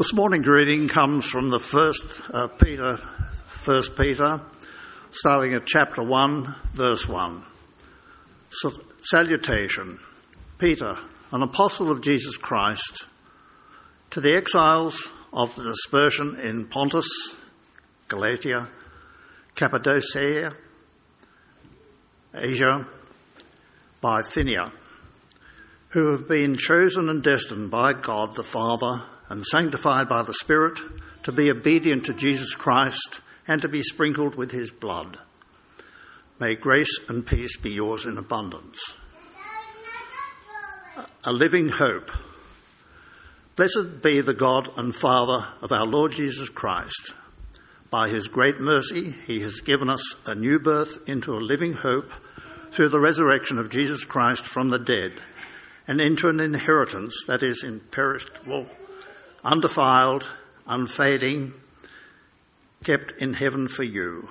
This morning's reading comes from the first uh, Peter, First Peter, starting at chapter one, verse one. So, salutation, Peter, an apostle of Jesus Christ, to the exiles of the dispersion in Pontus, Galatia, Cappadocia, Asia, Bithynia, who have been chosen and destined by God the Father and sanctified by the Spirit to be obedient to Jesus Christ and to be sprinkled with his blood. May grace and peace be yours in abundance. A living hope. Blessed be the God and Father of our Lord Jesus Christ. By his great mercy, he has given us a new birth into a living hope through the resurrection of Jesus Christ from the dead and into an inheritance that is imperishable, undefiled, unfading, kept in heaven for you,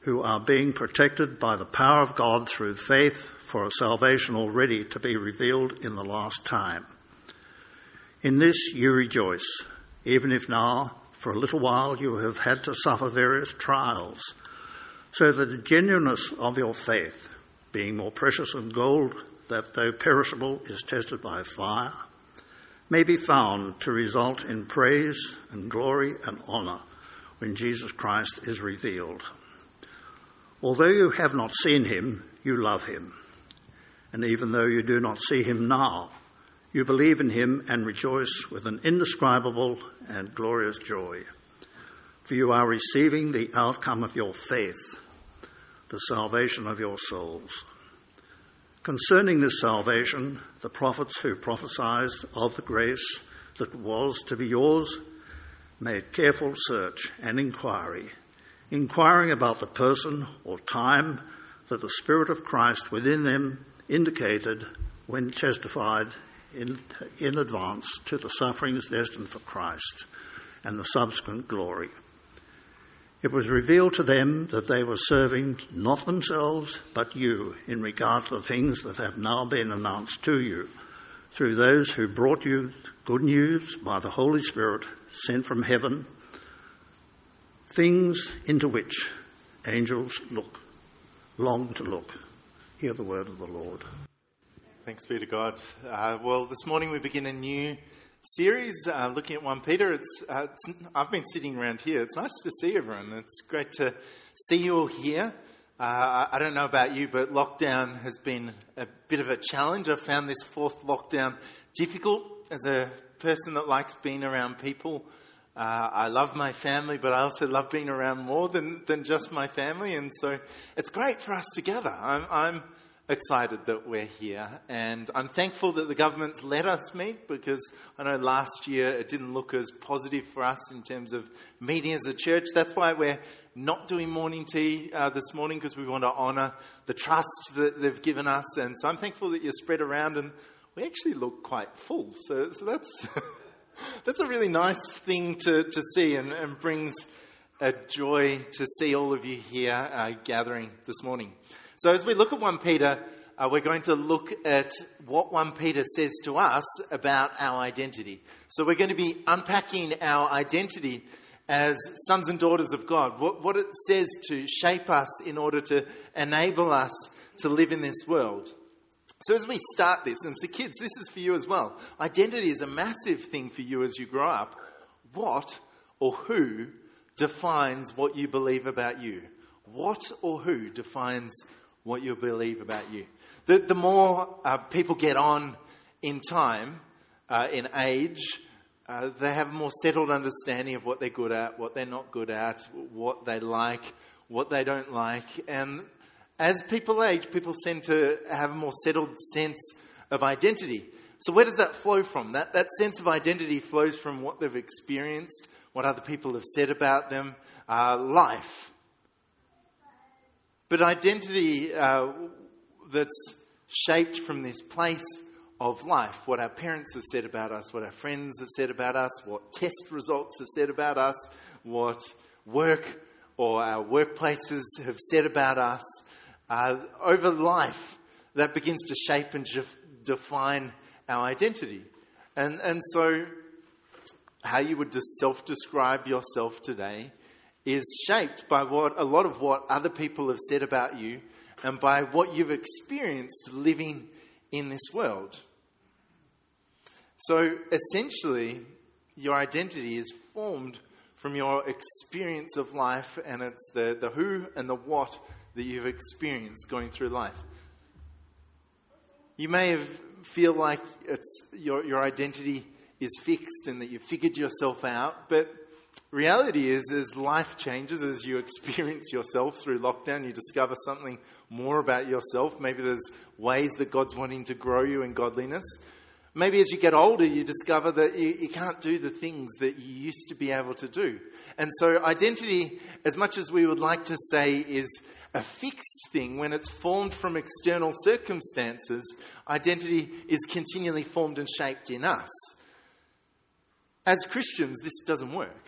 who are being protected by the power of God through faith for a salvation already to be revealed in the last time. In this you rejoice, even if now, for a little while, you have had to suffer various trials, so that the genuineness of your faith, being more precious than gold that, though perishable, is tested by fire, may be found to result in praise and glory and honour when Jesus Christ is revealed. Although you have not seen him, you love him. And even though you do not see him now, you believe in him and rejoice with an indescribable and glorious joy. For you are receiving the outcome of your faith, the salvation of your souls. Concerning this salvation, the prophets who prophesied of the grace that was to be yours made careful search and inquiry, inquiring about the person or time that the Spirit of Christ within them indicated when testified in, in advance to the sufferings destined for Christ and the subsequent glory. It was revealed to them that they were serving not themselves, but you, in regard to the things that have now been announced to you through those who brought you good news by the Holy Spirit sent from heaven, things into which angels look, long to look. Hear the word of the Lord. Thanks be to God. Uh, well, this morning we begin a new series uh, looking at 1 Peter. It's, uh, it's, I've been sitting around here. It's nice to see everyone. It's great to see you all here. Uh, I don't know about you, but lockdown has been a bit of a challenge. I've found this fourth lockdown difficult as a person that likes being around people. Uh, I love my family, but I also love being around more than, than just my family. And so it's great for us together. I'm, I'm excited that we're here. And I'm thankful that the government's let us meet because I know last year it didn't look as positive for us in terms of meeting as a church. That's why we're not doing morning tea uh, this morning because we want to honour the trust that they've given us. And so I'm thankful that you're spread around and we actually look quite full. So, so that's, that's a really nice thing to, to see and, and brings a joy to see all of you here uh, gathering this morning. So, as we look at 1 Peter, uh, we're going to look at what 1 Peter says to us about our identity. So, we're going to be unpacking our identity as sons and daughters of God, what, what it says to shape us in order to enable us to live in this world. So, as we start this, and so kids, this is for you as well. Identity is a massive thing for you as you grow up. What or who defines what you believe about you? What or who defines what you believe about you. The, the more uh, people get on in time, uh, in age, uh, they have a more settled understanding of what they're good at, what they're not good at, what they like, what they don't like. And as people age, people tend to have a more settled sense of identity. So, where does that flow from? That, that sense of identity flows from what they've experienced, what other people have said about them, uh, life. But identity uh, that's shaped from this place of life, what our parents have said about us, what our friends have said about us, what test results have said about us, what work or our workplaces have said about us, uh, over life, that begins to shape and define our identity. And, and so how you would self describe yourself today is shaped by what a lot of what other people have said about you and by what you've experienced living in this world. So essentially, your identity is formed from your experience of life, and it's the, the who and the what that you've experienced going through life. You may have, feel like it's, your, your identity is fixed and that you've figured yourself out, but reality is, as life changes, as you experience yourself through lockdown, you discover something more about yourself. Maybe there's ways that God's wanting to grow you in godliness. Maybe as you get older, you discover that you, you, can't do the things that you used to be able to do. And so, identity, as much as we would like to say is a fixed thing, when it's formed from external circumstances, identity is continually formed and shaped in us. As Christians, this doesn't work.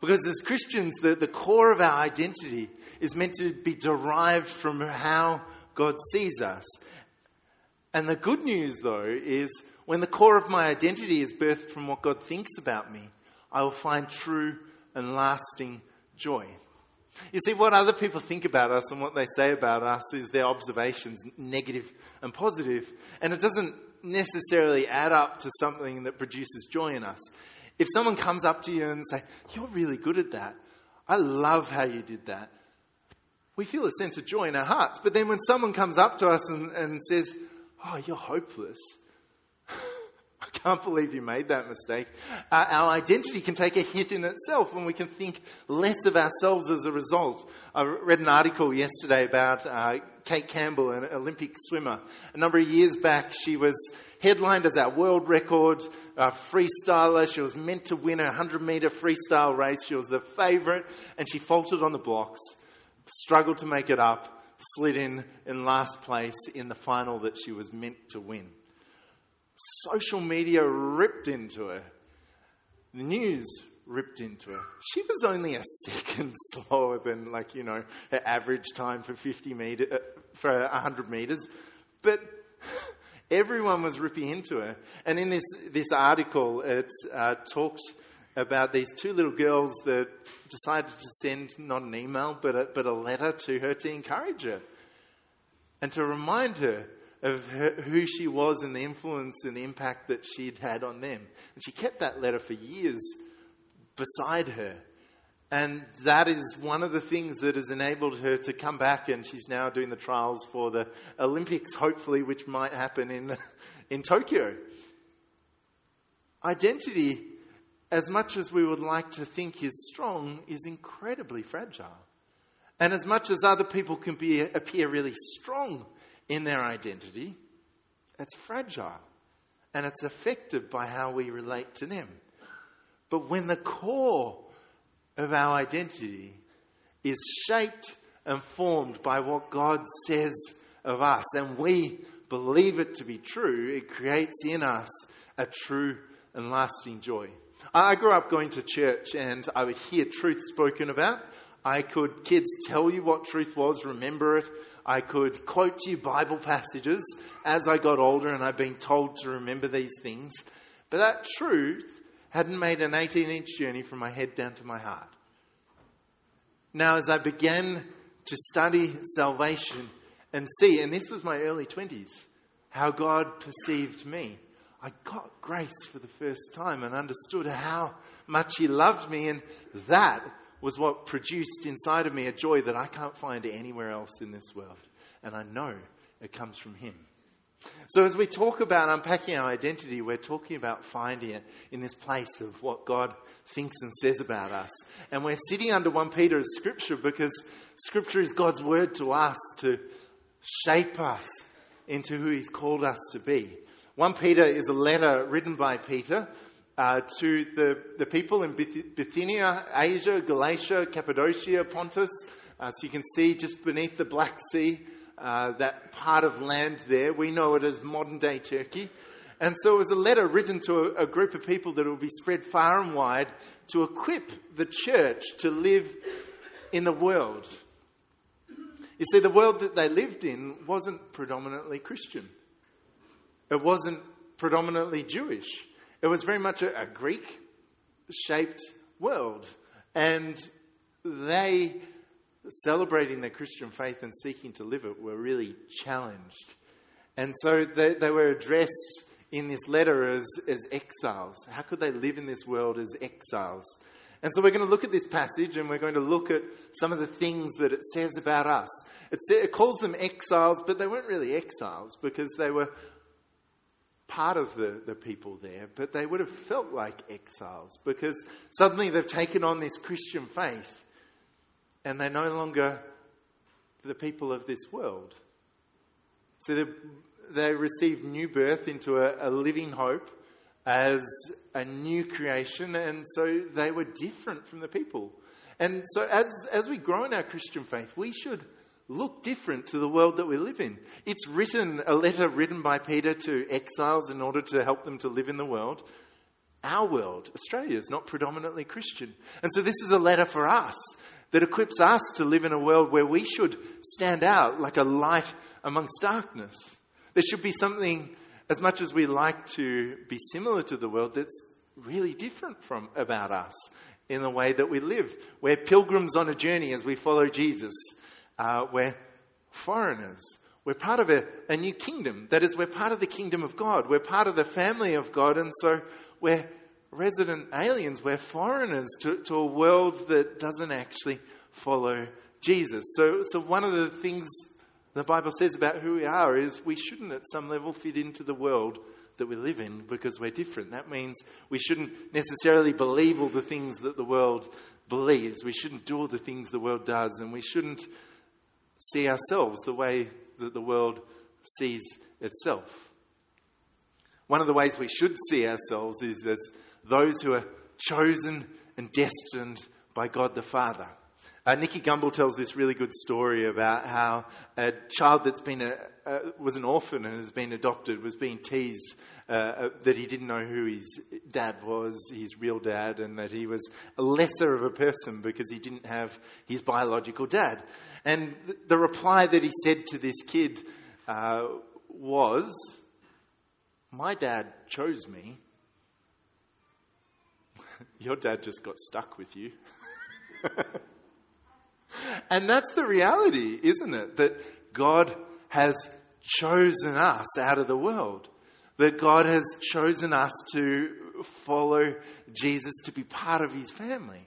Because as Christians, the, the core of our identity is meant to be derived from how God sees us. And the good news, though, is when the core of my identity is birthed from what God thinks about me, I will find true and lasting joy. You see, what other people think about us and what they say about us is their observations, negative and positive, and it doesn't necessarily add up to something that produces joy in us. If someone comes up to you and say, "You're really good at that. I love how you did that," we feel a sense of joy in our hearts. But then when someone comes up to us and, and says, Oh, you're hopeless. Can't believe you made that mistake. Uh, our identity can take a hit in itself when we can think less of ourselves as a result. I read an article yesterday about uh, Cate Campbell, an Olympic swimmer. A number of years back, she was headlined as our world record uh, freestyler. She was meant to win a 100 meter freestyle race. She was the favourite, and she faltered on the blocks, struggled to make it up slid in in last place in the final that she was meant to win. Social media ripped into her. The news ripped into her. She was only a second slower than, like, you know, her average time for 50 meter, uh, for 100 meters. But everyone was ripping into her. And in this, this article, it uh, talks about these two little girls that decided to send not an email, but a, but a letter to her to encourage her and to remind her of her, who she was and the influence and the impact that she'd had on them. And she kept that letter for years beside her. And that is one of the things that has enabled her to come back, and she's now doing the trials for the Olympics, hopefully, which might happen in, in Tokyo. Identity as much as we would like to think is strong, is incredibly fragile. And as much as other people can be, appear really strong in their identity, it's fragile and it's affected by how we relate to them. But when the core of our identity is shaped and formed by what God says of us, and we believe it to be true, it creates in us a true and lasting joy. I grew up going to church and I would hear truth spoken about. I could, kids tell you what truth was, remember it. I could quote to you Bible passages as I got older and I've been told to remember these things. But that truth hadn't made an 18 inch journey from my head down to my heart. Now, as I began to study salvation and see, and this was my early 20s, how God perceived me I got grace for the first time and understood how much He loved me, and that was what produced inside of me a joy that I can't find anywhere else in this world. And I know it comes from Him. So, as we talk about unpacking our identity, we're talking about finding it in this place of what God thinks and says about us. And we're sitting under 1 Peter as Scripture because Scripture is God's word to us to shape us into who He's called us to be. 1 Peter is a letter written by Peter uh, to the, the people in Bithynia, Asia, Galatia, Cappadocia, Pontus. Uh, so you can see just beneath the Black Sea, uh, that part of land there. We know it as modern day Turkey. And so it was a letter written to a, a group of people that will be spread far and wide to equip the church to live in the world. You see, the world that they lived in wasn't predominantly Christian. It wasn't predominantly Jewish. It was very much a, a Greek shaped world. And they, celebrating their Christian faith and seeking to live it, were really challenged. And so they, they were addressed in this letter as, as exiles. How could they live in this world as exiles? And so we're going to look at this passage and we're going to look at some of the things that it says about us. It, it calls them exiles, but they weren't really exiles because they were part of the, the people there, but they would have felt like exiles because suddenly they've taken on this Christian faith and they're no longer the people of this world. So they, they received new birth into a, a living hope as a new creation, and so they were different from the people. And so, as, as we grow in our Christian faith, we should look different to the world that we live in. It's written, a letter written by Peter to exiles in order to help them to live in the world. Our world, Australia, is not predominantly Christian. And so, this is a letter for us that equips us to live in a world where we should stand out like a light amongst darkness. There should be something as much as we like to be similar to the world, that's really different from about us in the way that we live. We're pilgrims on a journey as we follow Jesus. Uh, we're foreigners. We're part of a, a new kingdom. That is, we're part of the kingdom of God. We're part of the family of God. And so we're resident aliens. We're foreigners to, to a world that doesn't actually follow Jesus. So, so one of the things the Bible says about who we are is we shouldn't at some level fit into the world that we live in because we're different. That means we shouldn't necessarily believe all the things that the world believes. We shouldn't do all the things the world does, and we shouldn't see ourselves the way that the world sees itself. One of the ways we should see ourselves is as those who are chosen and destined by God the Father. Uh, Nicky Gumbel tells this really good story about how a child that's been a, uh, was an orphan and has been adopted was being teased uh, uh, that he didn't know who his dad was, his real dad, and that he was a lesser of a person because he didn't have his biological dad. And th- the reply that he said to this kid uh, was, My dad chose me. Your dad just got stuck with you. And that's the reality, isn't it? That God has chosen us out of the world. That God has chosen us to follow Jesus, to be part of his family.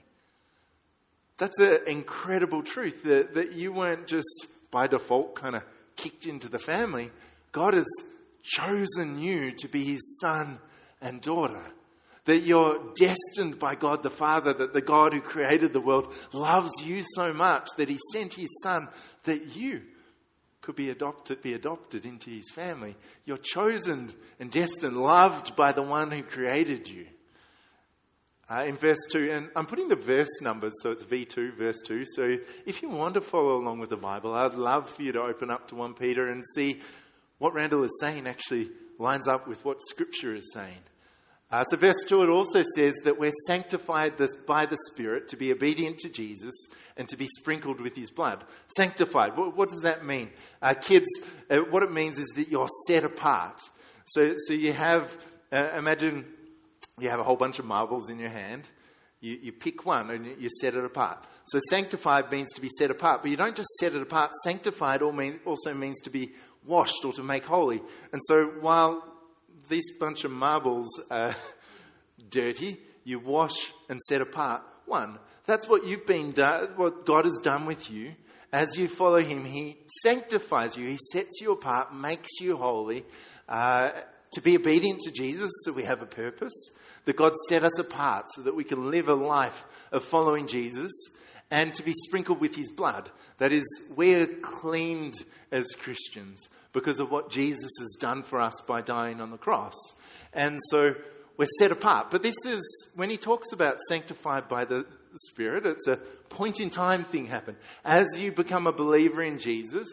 That's an incredible truth that, that you weren't just by default kind of kicked into the family. God has chosen you to be his son and daughter that you're destined by God the Father, that the God who created the world loves you so much that he sent his son that you could be adopted, be adopted into his family. You're chosen and destined, loved by the one who created you. Uh, in verse 2, and I'm putting the verse numbers, so it's V2, verse 2. So if you want to follow along with the Bible, I'd love for you to open up to 1 Peter and see what Randall is saying actually lines up with what Scripture is saying. Uh, so, verse 2, it also says that we're sanctified this, by the Spirit to be obedient to Jesus and to be sprinkled with his blood. Sanctified, what, what does that mean? Uh, kids, uh, what it means is that you're set apart. So, so you have, uh, imagine you have a whole bunch of marbles in your hand. You, you pick one and you set it apart. So, sanctified means to be set apart, but you don't just set it apart. Sanctified also means to be washed or to make holy. And so, while this bunch of marbles are dirty, you wash and set apart one. That's what you've been done, what God has done with you. As you follow Him, He sanctifies you, He sets you apart, makes you holy. Uh, to be obedient to Jesus, so we have a purpose. That God set us apart so that we can live a life of following Jesus and to be sprinkled with His blood. That is, we're cleaned as Christians because of what Jesus has done for us by dying on the cross. And so we're set apart. But this is, when he talks about sanctified by the Spirit, it's a point in time thing happen. As you become a believer in Jesus,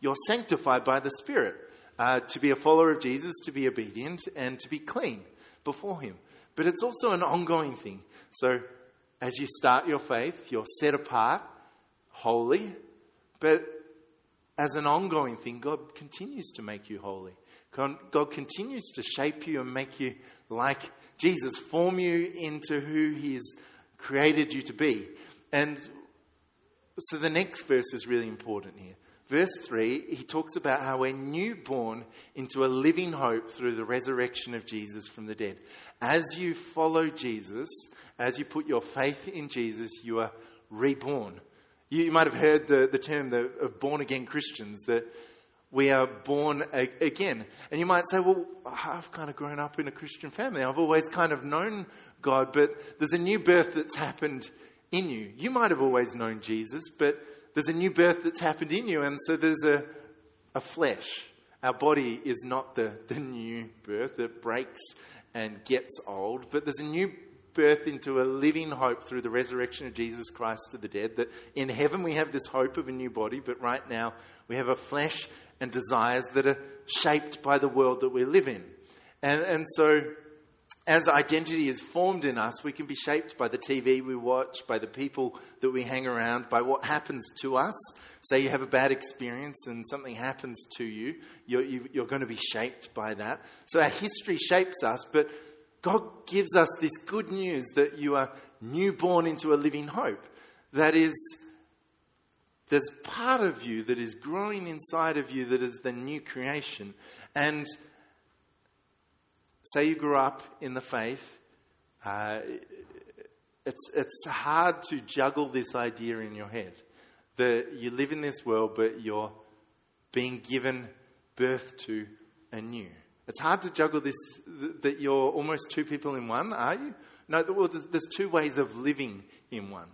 you're sanctified by the Spirit. Uh, to be a follower of Jesus, to be obedient, and to be clean before Him. But it's also an ongoing thing. So as you start your faith, you're set apart, holy, but as an ongoing thing, God continues to make you holy God, continues to shape you and make you like Jesus, form you into who He has created you to be. And so the next verse is really important here. Verse 3, he talks about how we're newborn into a living hope through the resurrection of Jesus from the dead. As you follow Jesus, as you put your faith in Jesus, you are reborn. You, you might have heard the, the term the, of born again Christians, that we are born a, again. And you might say, well, I've kind of grown up in a Christian family. I've always kind of known God, but there's a new birth that's happened in you. You might have always known Jesus, but there's a new birth that's happened in you, and so there's a, a flesh. Our body is not the, the new birth that breaks and gets old, but there's a new birth into a living hope through the resurrection of Jesus Christ to the dead. That in heaven we have this hope of a new body, but right now we have a flesh and desires that are shaped by the world that we live in. And, and so as identity is formed in us, we can be shaped by the TV we watch, by the people that we hang around, by what happens to us. Say you have a bad experience and something happens to you, you're, you, are going to be shaped by that. So our history shapes us, but God gives us this good news that you are newborn into a living hope. That is, there's part of you that is growing inside of you that is the new creation. And say you grew up in the faith, uh, it's, it's hard to juggle this idea in your head that you live in this world, but you're being given birth to anew. It's hard to juggle this that you're almost two people in one, are you? No, well, there's two ways of living in one.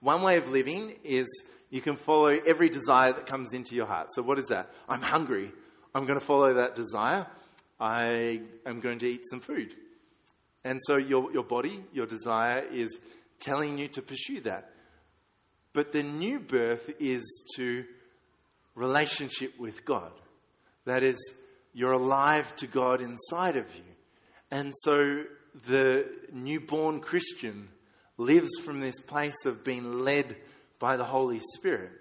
One way of living is you can follow every desire that comes into your heart. So, what is that? I'm hungry. I'm going to follow that desire. I am going to eat some food. And so your, your body, your desire is telling you to pursue that. But the new birth is to relationship with God. That is, you're alive to God inside of you. And so the newborn Christian lives from this place of being led by the Holy Spirit.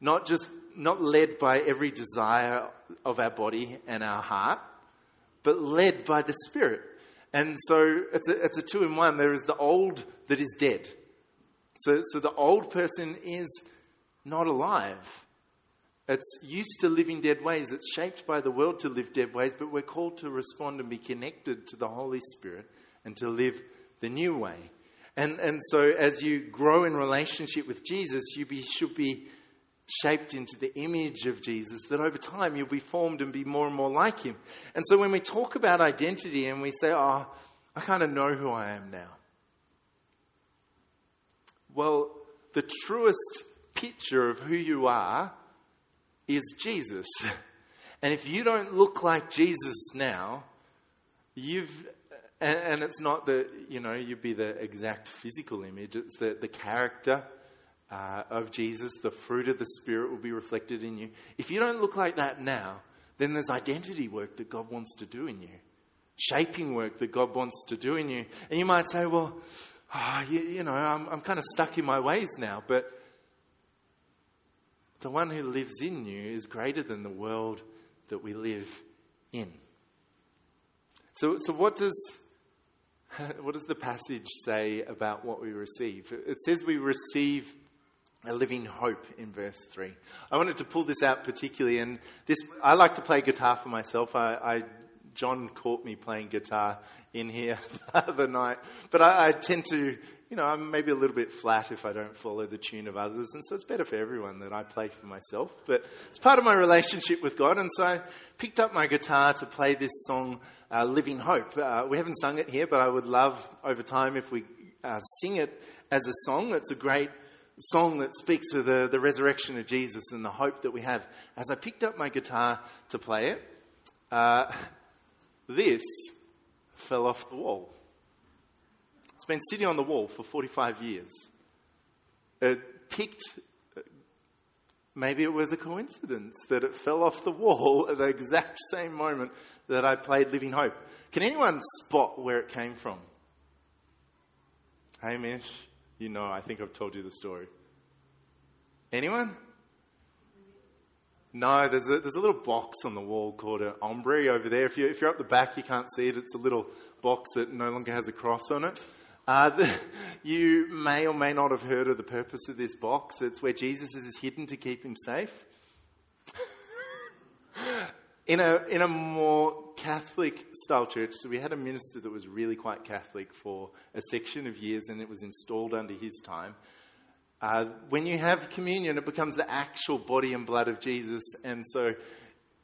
Not just not led by every desire of our body and our heart, but led by the Spirit. And so it's a, it's a two in one. There is the old that is dead. So, so the old person is not alive. It's used to living dead ways. It's shaped by the world to live dead ways, but we're called to respond and be connected to the Holy Spirit and to live the new way. And, and so as you grow in relationship with Jesus, you be, should be shaped into the image of Jesus, that over time you'll be formed and be more and more like him. And so when we talk about identity and we say, oh, I kind of know who I am now. Well, the truest picture of who you are is Jesus. And if you don't look like Jesus now, you've and, and, it's not that you know you'd be the exact physical image it's the, the character uh, of Jesus, the fruit of the Spirit will be reflected in you. If you don't look like that now, then there's identity work that God wants to do in you, shaping work that God wants to do in you. And you might say, well, oh, you, you know, I'm, I'm kind of stuck in my ways now, but the one who lives in you is greater than the world that we live in. So, so what does what does the passage say about what we receive? It says we receive a living hope in verse 3. I wanted to pull this out particularly, and this I like to play guitar for myself. I, I John caught me playing guitar in here the other night, but I, I, tend to, you know, I'm maybe a little bit flat if I don't follow the tune of others, and so it's better for everyone that I play for myself. But it's part of my relationship with God, and so I picked up my guitar to play this song, uh, "Living Hope." Uh, we haven't sung it here, but I would love over time if we uh, sing it as a song. It's a great song that speaks of the, the resurrection of Jesus and the hope that we have. As I picked up my guitar to play it, uh, this fell off the wall. It's been sitting on the wall for 45 years. It picked, maybe it was a coincidence that it fell off the wall at the exact same moment that I played Living Hope. Can anyone spot where it came from? Hamish? You know, I think I've told you the story. Anyone? No, there's a, there's a little box on the wall called an aumbry over there. If, you, if you're up the back, you can't see it. It's a little box that no longer has a cross on it. Uh, the, you may or may not have heard of the purpose of this box. It's where Jesus is hidden to keep him safe. in, a, in a more Catholic style church, so we had a minister that was really quite Catholic for a section of years and it was installed under his time. Uh, when you have communion, it becomes the actual body and blood of Jesus. And so,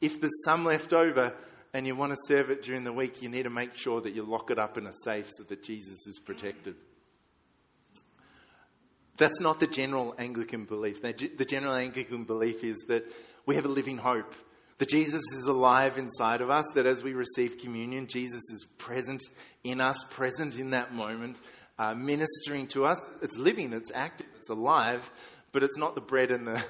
if there's some left over and you want to serve it during the week, you need to make sure that you lock it up in a safe so that Jesus is protected. That's not the general Anglican belief. The general Anglican belief is that we have a living hope, that Jesus is alive inside of us, that as we receive communion, Jesus is present in us, present in that moment, uh, ministering to us. It's living, it's active, it's alive, but it's not the bread and the,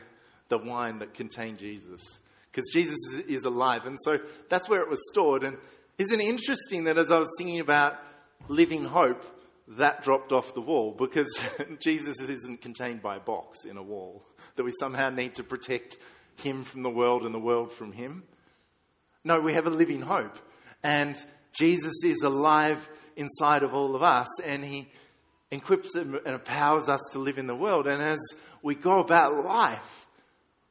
the wine that contain Jesus. Because Jesus is, is alive. And so that's where it was stored. And isn't it interesting that as I was thinking about living hope, that dropped off the wall because Jesus isn't contained by a box in a wall, that we somehow need to protect him from the world and the world from him. No, we have a living hope. And Jesus is alive inside of all of us, and He equips and empowers us to live in the world. And as we go about life,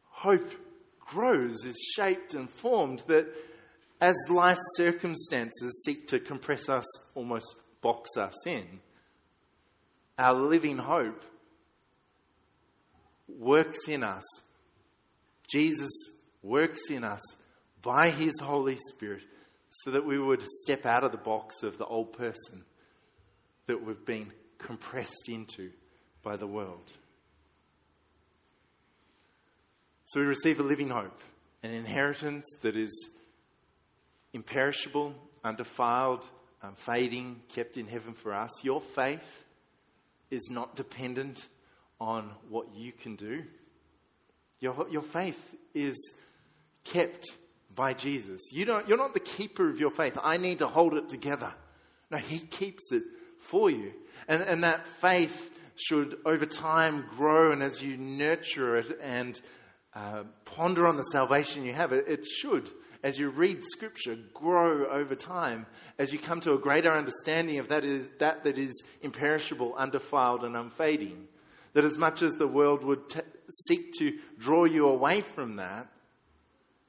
hope grows, is shaped and formed. That as life's circumstances seek to compress us, almost box us in, our living hope works in us. Jesus works in us by his Holy Spirit so that we would step out of the box of the old person that we've been compressed into by the world. So we receive a living hope, an inheritance that is imperishable, undefiled, um, unfading, kept in heaven for us. Your faith is not dependent on what you can do. Your, your faith is kept by Jesus. You don't, you're not the keeper of your faith. I need to hold it together. No, He keeps it for you. And, and that faith should over time grow, and as you nurture it and uh, ponder on the salvation you have, it, it should, as you read Scripture, grow over time as you come to a greater understanding of that is, that, that is imperishable, undefiled, and unfading. That as much as the world would t- seek to draw you away from that,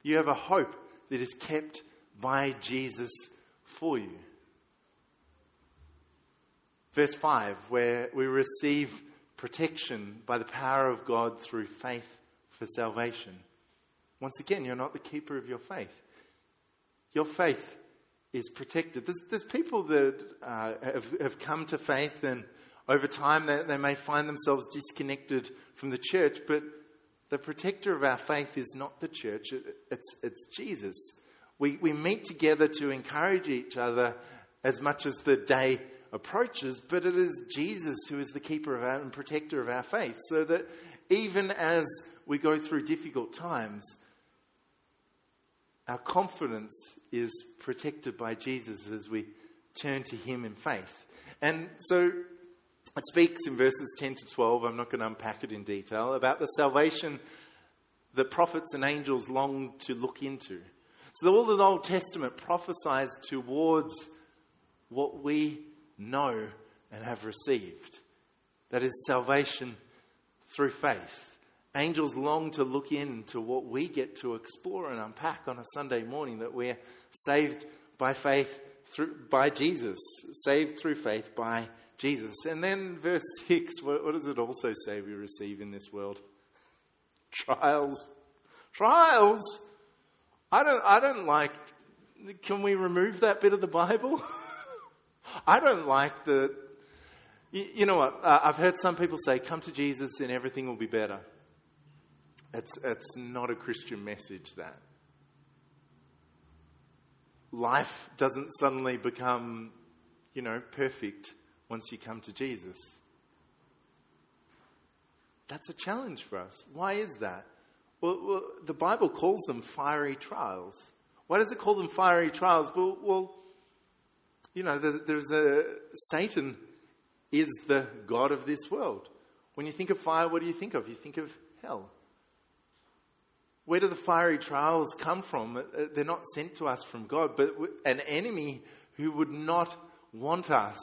you have a hope that is kept by Jesus for you. Verse 5, where we receive protection by the power of God through faith for salvation. Once again, you're not the keeper of your faith. Your faith is protected. There's, there's people that uh, have, have come to faith, and over time they, they may find themselves disconnected from the church, but the protector of our faith is not the church, it's, it's Jesus. We, we meet together to encourage each other as much as the day approaches, but it is Jesus who is the keeper of our, and protector of our faith, so that even as we go through difficult times, our confidence is protected by Jesus as we turn to Him in faith. And so it speaks in verses 10 to 12, I'm not going to unpack it in detail, about the salvation that prophets and angels long to look into. So all the Old Testament prophesies towards what we know and have received. That is salvation through faith. Angels long to look into what we get to explore and unpack on a Sunday morning that we're saved by faith through, by Jesus, saved through faith by Jesus. And then verse 6, what, what does it also say we receive in this world? Trials. Trials. I don't, I don't like, can we remove that bit of the Bible? I don't like the, you, you know what? Uh, I've heard some people say, come to Jesus and everything will be better. It's, it's not a Christian message, that. Life doesn't suddenly become, you know, perfect once you come to Jesus. That's a challenge for us. Why is that? Well, well, the Bible calls them fiery trials. Why does it call them fiery trials? Well, well you know, there's a Satan is the god of this world. When you think of fire, what do you think of? You think of hell. Where do the fiery trials come from? Uh, they're not sent to us from God, but an enemy who would not want us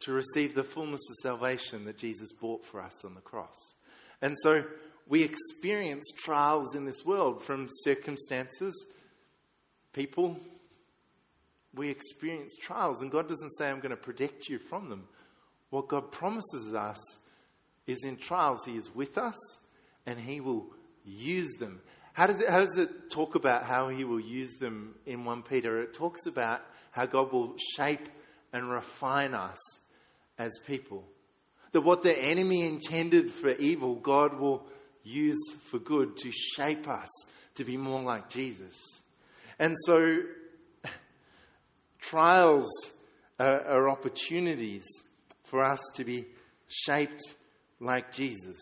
to receive the fullness of salvation that Jesus bought for us on the cross. And so we experience trials in this world from circumstances, people. We experience trials, and God doesn't say, I'm going to protect you from them. What God promises us is in trials, He is with us and He will use them. How does, it, how does it talk about how He will use them in 1 Peter? It talks about how God will shape and refine us as people. That what the enemy intended for evil, God will use for good to shape us to be more like Jesus. And so, trials are, are opportunities for us to be shaped like Jesus.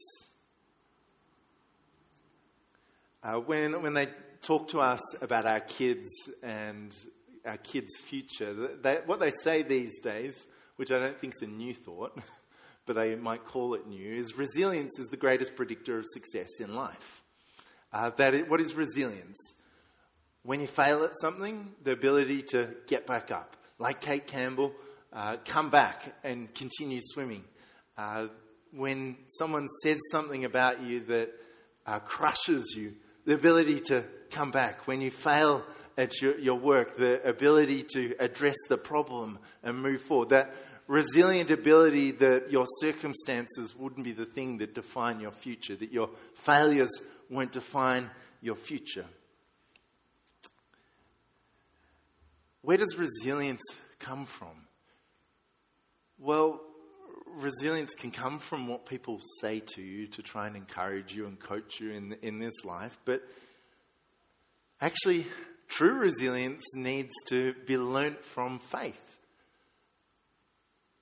Uh, when, when they talk to us about our kids and our kids' future, they, what they say these days, which I don't think is a new thought, but I might call it new, is resilience is the greatest predictor of success in life. Uh, That what is resilience? When you fail at something, the ability to get back up. Like Cate Campbell, uh, come back and continue swimming. Uh, when someone says something about you that uh, crushes you, the ability to come back. When you fail at your, your work, the ability to address the problem and move forward. That resilient ability that your circumstances wouldn't be the thing that define your future, that your failures won't define your future. Where does resilience come from? Well, resilience can come from what people say to you to try and encourage you and coach you in, in this life, but actually, true resilience needs to be learnt from faith.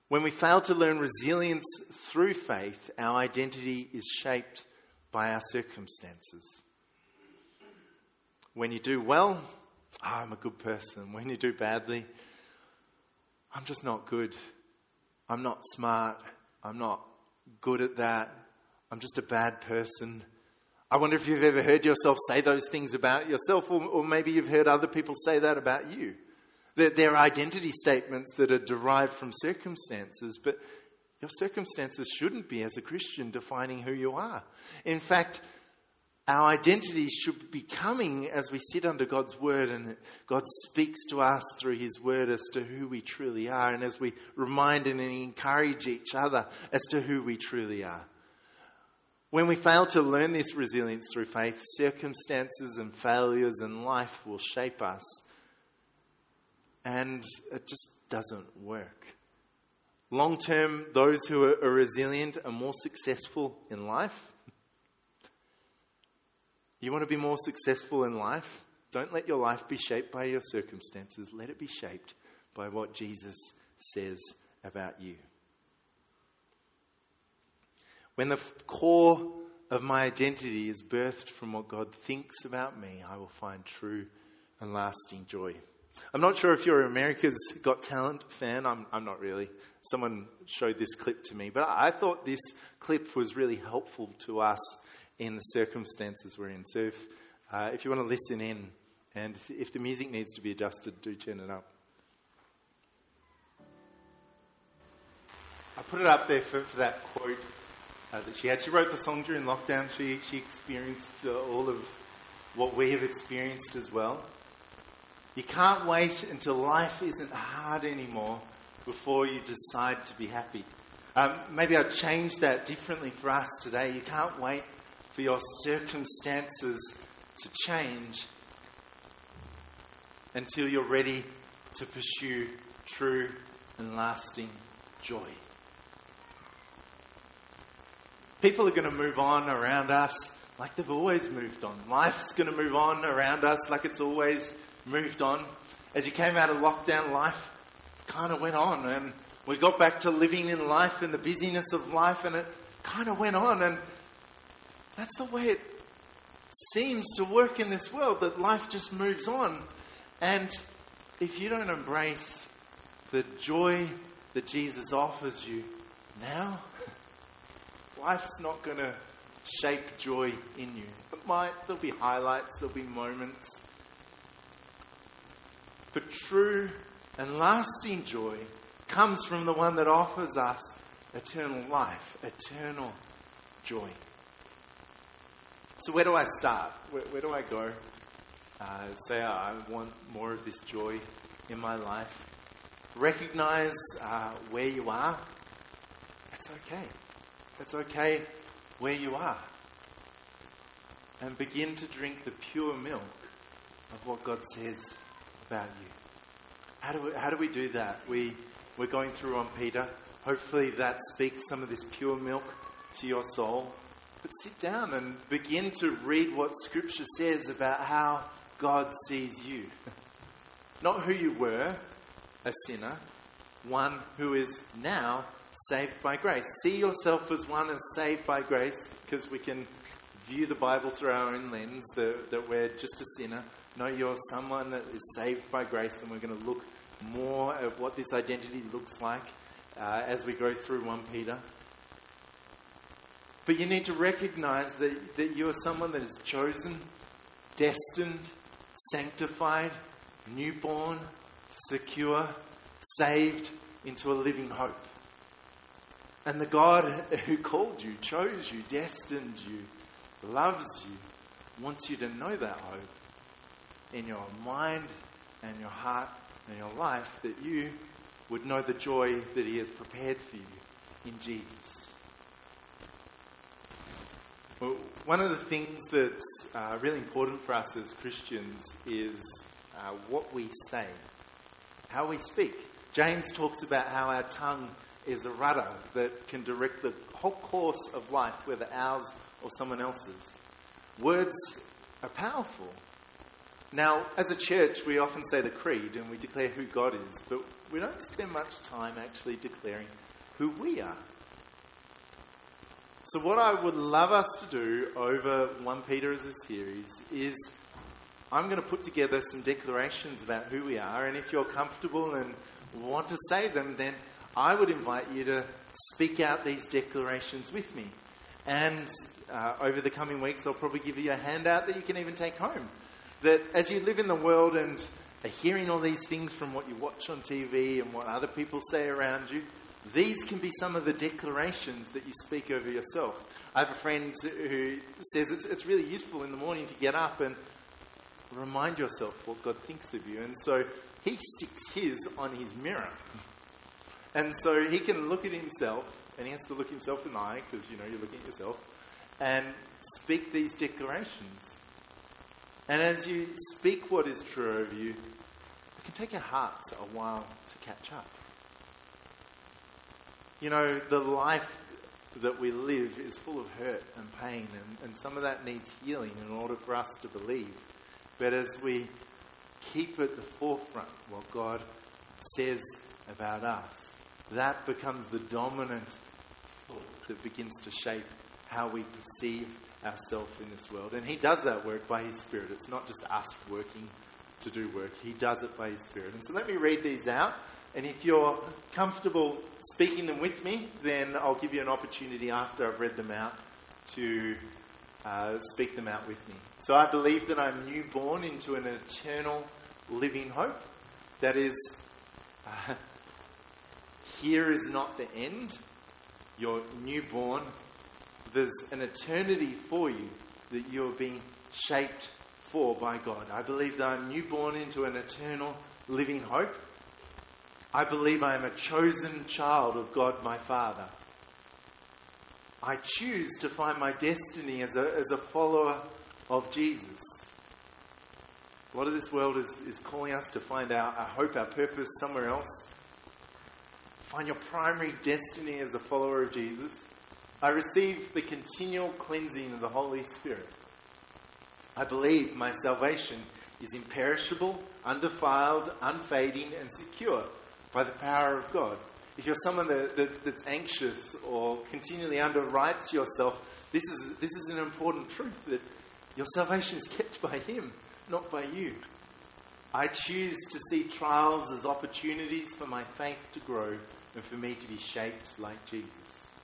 When we fail to learn resilience through faith, our identity is shaped by our circumstances. When you do well, oh, I'm a good person. When you do badly, I'm just not good. I'm not smart. I'm not good at that. I'm just a bad person. I wonder if you've ever heard yourself say those things about yourself, or, or maybe you've heard other people say that about you. That they're identity statements that are derived from circumstances, but your circumstances shouldn't be, as a Christian, defining who you are. In fact, our identity should be coming as we sit under God's word and God speaks to us through his word as to who we truly are, and as we remind and encourage each other as to who we truly are. When we fail to learn this resilience through faith, circumstances and failures in life will shape us, and it just doesn't work. Long term, those who are resilient are more successful in life you want to be more successful in life? Don't let your life be shaped by your circumstances. Let it be shaped by what Jesus says about you. When the core of my identity is birthed from what God thinks about me, I will find true and lasting joy. I'm not sure if you're America's Got Talent fan. I'm, I'm not really. Someone showed this clip to me, but I thought this clip was really helpful to us in the circumstances we're in. So if, uh, if you want to listen in, and if the music needs to be adjusted, do turn it up. I put it up there for, for that quote uh, that she had. She wrote the song during lockdown. She, she experienced uh, all of what we have experienced as well. You can't wait until life isn't hard anymore before you decide to be happy. Um, maybe I'll change that differently for us today. You can't wait for your circumstances to change until you're ready to pursue true and lasting joy. People are going to move on around us like they've always moved on. Life's going to move on around us like it's always moved on. As you came out of lockdown, life kind of went on, and we got back to living in life and the busyness of life, and it kind of went on. And that's the way it seems to work in this world, that life just moves on. And if you don't embrace the joy that Jesus offers you now, life's not going to shape joy in you. It might, there'll be highlights, there'll be moments. But true and lasting joy comes from the one that offers us eternal life, eternal joy. So, where do I start? Where, where do I go? Uh, say, I want more of this joy in my life. Recognize uh, where you are. It's okay. It's okay where you are. And begin to drink the pure milk of what God says about you. How do we, how do, we do that? We, we're going through 1 Peter. Hopefully, that speaks some of this pure milk to your soul. But sit down and begin to read what Scripture says about how God sees you. Not who you were, a sinner, one who is now saved by grace. See yourself as one as saved by grace, because we can view the Bible through our own lens that, that we're just a sinner. No, you're someone that is saved by grace, and we're going to look more at what this identity looks like uh, as we go through 1 Peter. But you need to recognize that, that you are someone that is chosen, destined, sanctified, newborn, secure, saved into a living hope. And the God who called you, chose you, destined you, loves you, wants you to know that hope in your mind and your heart and your life that you would know the joy that He has prepared for you in Jesus. Well, one of the things that's uh, really important for us as Christians is uh, what we say, how we speak. James talks about how our tongue is a rudder that can direct the whole course of life, whether ours or someone else's. Words are powerful. Now, as a church, we often say the creed and we declare who God is, but we don't spend much time actually declaring who we are. So, what I would love us to do over 1 Peter as a series is I'm going to put together some declarations about who we are, and if you're comfortable and want to say them, then I would invite you to speak out these declarations with me. And uh, over the coming weeks, I'll probably give you a handout that you can even take home. That as you live in the world and are hearing all these things from what you watch on TV and what other people say around you, these can be some of the declarations that you speak over yourself. I have a friend who says it's, it's really useful in the morning to get up and remind yourself what God thinks of you. And so he sticks his on his mirror. And so he can look at himself, and he has to look himself in the eye, because, you know, you're looking at yourself, and speak these declarations. And as you speak what is true of you, it can take our hearts a while to catch up. You know, the life that we live is full of hurt and pain, and, and some of that needs healing in order for us to believe. But as we keep at the forefront what God says about us, that becomes the dominant thought that begins to shape how we perceive ourselves in this world. And He does that work by His Spirit. It's not just us working to do work, He does it by His Spirit. And so let me read these out. And if you're comfortable speaking them with me, then I'll give you an opportunity after I've read them out to uh, speak them out with me. So I believe that I'm newborn into an eternal living hope. That is, uh, here is not the end. You're newborn. There's an eternity for you that you're being shaped for by God. I believe that I'm newborn into an eternal living hope. I believe I am a chosen child of God my Father. I choose to find my destiny as a, as a follower of Jesus. A lot of this world is, is calling us to find our, our hope, our purpose somewhere else. Find your primary destiny as a follower of Jesus. I receive the continual cleansing of the Holy Spirit. I believe my salvation is imperishable, undefiled, unfading, and secure by the power of God. If you're someone that, that, that's anxious or continually underwrites yourself, this is, this is an important truth that your salvation is kept by Him, not by you. I choose to see trials as opportunities for my faith to grow and for me to be shaped like Jesus.